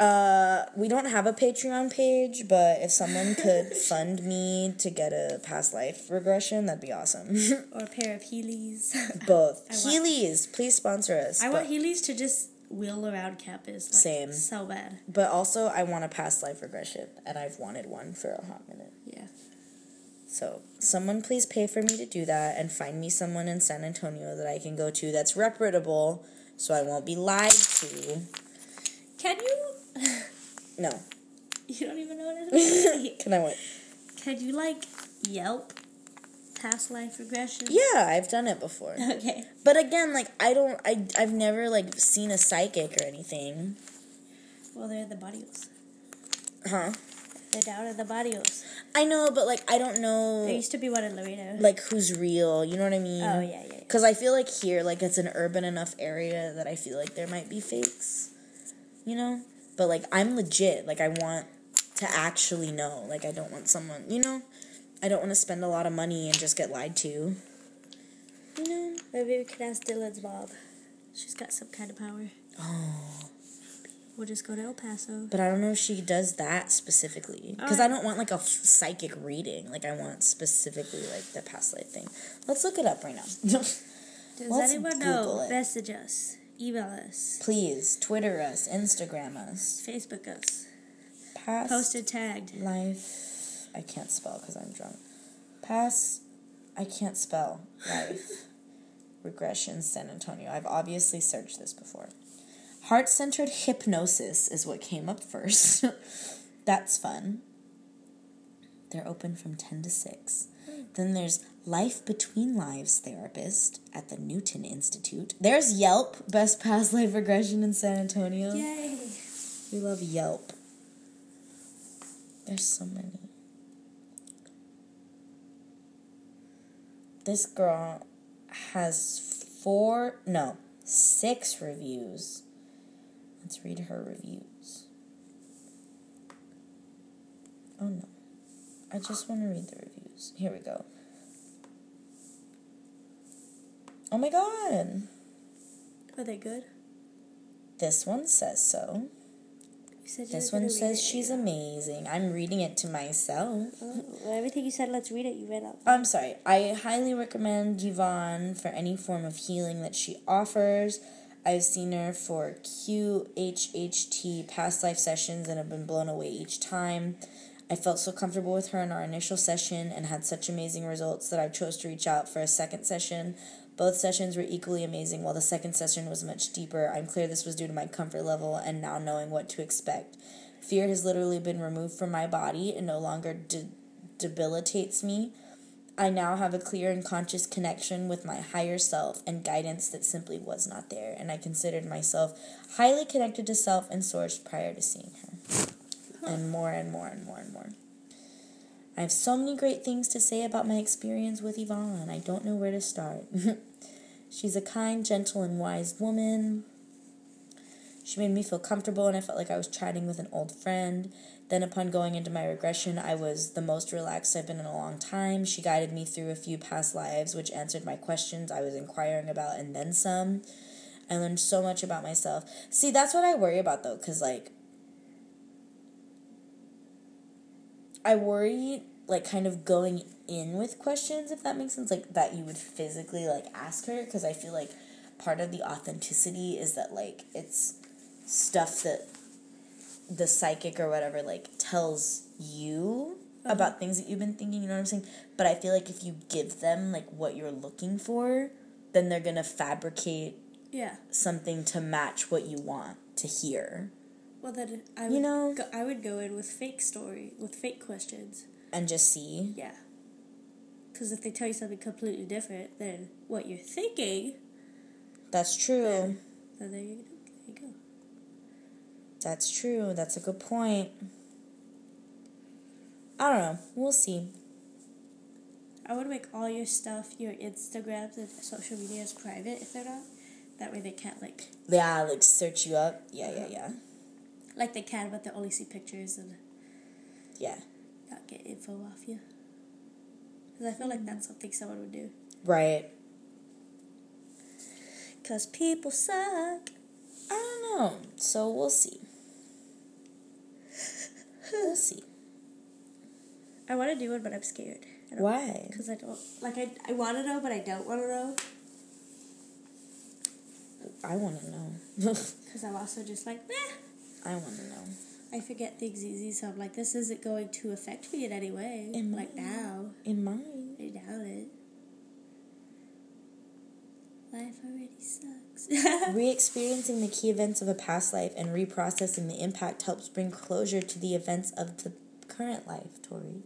Uh, we don't have a Patreon page, but if someone could *laughs* fund me to get a past life regression, that'd be awesome. *laughs* Or a pair of Heelys. *laughs* Both. I want- Heelys, please sponsor us. I but, want Heelys to just wheel around campus. Like, Same. So bad. but also, I want a past life regression, and I've wanted one for a hot minute. Yeah. So, someone please pay for me to do that and find me someone in San Antonio that I can go to that's reputable so I won't be lied to. Can you? *laughs* No. You don't even know what it is. *laughs* Can I what? Can you like Yelp past life regression? Yeah, I've done it before. *laughs* Okay. But again, like I don't I I've never like seen a psychic or anything. Well, they're the barrios. Huh? They're down in the barrios. I know, but like I don't know There used to be one in Laredo. like who's real, you know what I mean? oh yeah, yeah. yeah. Cuz I feel like here like it's an urban enough area that I feel like there might be fakes. You know? But like I'm legit. Like I want to actually know. Like I don't want someone, you know? I don't want to spend a lot of money and just get lied to. You know? Maybe we can ask Dylan's mom. She's got some kind of power. Oh. We'll just go to El Paso. But I don't know if she does that specifically. Because I don't want like a f- psychic reading. Like I want specifically like the past life thing. Let's look it up right now. *laughs* Does Let's anyone Google know? it. Message us. Email us. Please, Twitter us, Instagram us. Facebook us. Past Posted tagged. life. I can't spell because I'm drunk. Past. I can't spell life. *laughs* Regression San Antonio. I've obviously searched this before. Heart centered hypnosis is what came up first. *laughs* That's fun. They're open from 10 to 6. Then there's Life Between Lives therapist at the Newton Institute. There's Yelp, best past life regression in San Antonio. Yay. We love Yelp. There's so many. This girl has four, no, six reviews. Let's read her reviews. Oh no. I just want to read the reviews. Here we go. Oh my god. Are they good? This one says so. This one says she's amazing. I'm reading it to myself. Oh, everything you said, let's read it. You read out. I'm sorry. I highly recommend Yvonne for any form of healing that she offers. I've seen her for QHHT past life sessions and have been blown away each time. I felt so comfortable with her in our initial session and had such amazing results that I chose to reach out for a second session. Both sessions were equally amazing, while the second session was much deeper. I'm clear this was due to my comfort level and now knowing what to expect. Fear has literally been removed from my body and no longer de- debilitates me. I now have a clear and conscious connection with my higher self and guidance that simply was not there, and I considered myself highly connected to self and source prior to seeing her. And more and more and more and more. I have so many great things to say about my experience with Yvonne. I don't know where to start. *laughs* She's a kind, gentle, and wise woman. She made me feel comfortable, and I felt like I was chatting with an old friend. Then, upon going into my regression, I was the most relaxed I've been in a long time. She guided me through a few past lives, which answered my questions I was inquiring about, and then some. I learned so much about myself. See, that's what I worry about, though, because, like, I worry, like, kind of going in with questions, if that makes sense, like, that you would physically, like, ask her, because I feel like part of the authenticity is that, like, it's stuff that the psychic or whatever like tells you uh-huh. about things that you've been thinking, you know what I'm saying? But I feel like if you give them like what you're looking for, then they're going to fabricate Yeah. something to match what you want to hear Well, then I would You know- go, I would go in with fake story with fake questions. and just see. Yeah. Because if they tell you something completely different than what you're thinking, That's true. then you, there you go. That's true. That's a good point. I don't know. We'll see. I would make all your stuff, your Instagrams and social medias private if they're not. That way they can't like Yeah, uh, like search you up. Yeah, yeah, yeah. like they can, but they only see pictures and Yeah. not get info off you. Because I feel like that's something someone would do. Right. Because people suck. I don't know. So we'll see. We'll see. I want to do it, but I'm scared. Why? Because I don't like I I want to know, but I don't want to know. I want to know. *laughs* Because I'm also just like, meh. I want to know. I forget things easy, so I'm like, this isn't going to affect me in any way. It like now, In mine. I doubt it. Life already sucks. *laughs* Re experiencing the key events of a past life and reprocessing the impact helps bring closure to the events of the current life, Tori.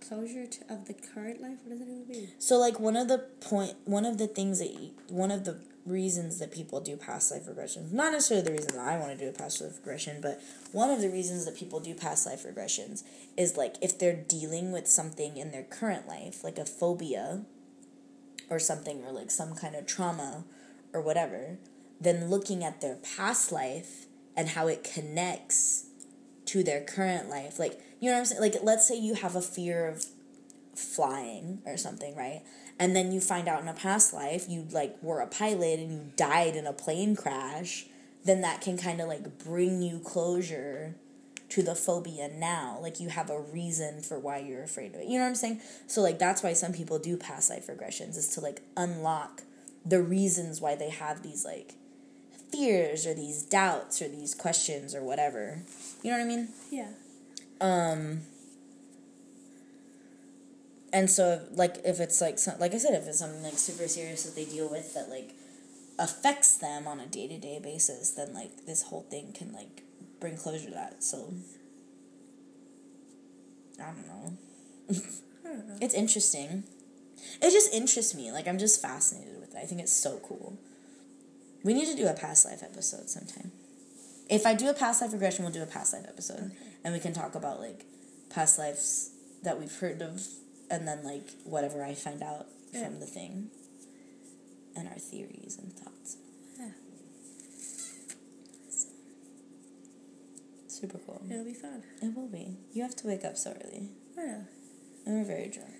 Closure to, of the current life. What does that even mean? So like one of the point one of the things that you, one of the reasons that people do past life regressions, not necessarily the reason that I want to do a past life regression, but one of the reasons that people do past life regressions is like if they're dealing with something in their current life, like a phobia or something or like some kind of trauma or whatever, then looking at their past life and how it connects to their current life. Like, you know what I'm saying? Like let's say you have a fear of flying or something, right? And then you find out in a past life you like were a pilot and you died in a plane crash, then that can kind of like bring you closure to the phobia now. Like you have a reason for why you're afraid of it. You know what I'm saying? So like that's why some people do past life regressions is to like unlock the reasons why they have these like fears or these doubts or these questions or whatever. You know what I mean? Yeah. Um, and so, like, if it's like, some, like I said, if it's something like super serious that they deal with that like affects them on a day to day basis, then like this whole thing can like bring closure to that. So, I don't know. I don't know. It's interesting. It just interests me. Like I'm just fascinated with it. I think it's so cool. We need to do a past life episode sometime. If I do a past life regression, we'll do a past life episode, and we can talk about like past lives that we've heard of, and then like whatever I find out Yeah. from the thing, and our theories and thoughts. Yeah. So, super cool. It'll be fun. It will be. You have to wake up so early, Yeah. and we're very drunk,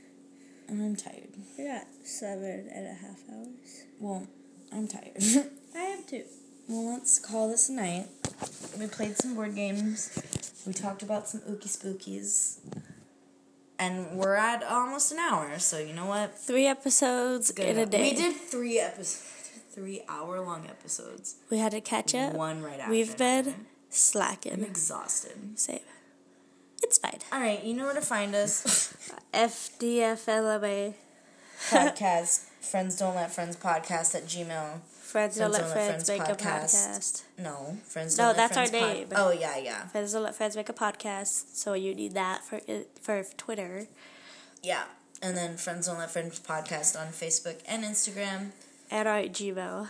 and I'm tired. We got seven and a half hours. Well, I'm tired. *laughs* I am too. well, let's call this a night. We played some board games. We talked about some ookie spookies. And we're at almost an hour, so you know what? Three episodes Good in a day. We did three episodes, three hour long episodes. We had to catch up. One right after. We've been another. I'm slacking. exhausted. Save. It's fine. All right, you know where to find us. *laughs* FDFLMA. podcast. Friends Don't Let Friends podcast at Gmail. Friends don't let Don't friends make a podcast. No, Friends No, Don't Let that's our Friends name. oh, yeah, yeah. Friends don't let friends make a podcast. So you need that for for Twitter. Yeah. And then Friends Don't Let Friends podcast on Facebook and Instagram. At our Gmail.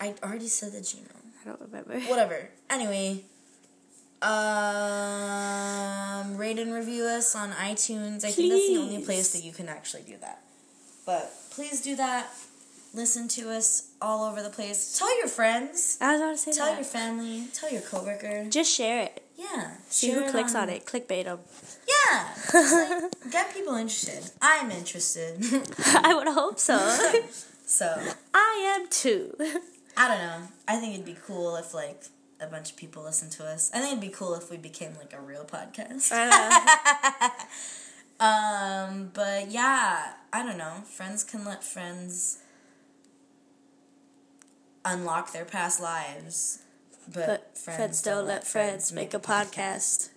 I already said the Gmail. I don't remember. *laughs* Whatever. Anyway, um, rate and review us on iTunes. I think that's the only place that you can actually do that. But please do that. Listen to us all over the place. Tell your friends. I was about to say Tell that. your family. Tell your coworker. Just share it. Yeah. See who clicks on it. Clickbait them. Yeah. *laughs* Like, get people interested. I'm interested. *laughs* I would hope so. so I am too. I don't know. I think it'd be cool if like a bunch of people listen to us. I think it'd be cool if we became like a real podcast. I know. *laughs* Um, but yeah, I don't know. Friends can let friends unlock their past lives, but, But friends don't let friends make a podcast.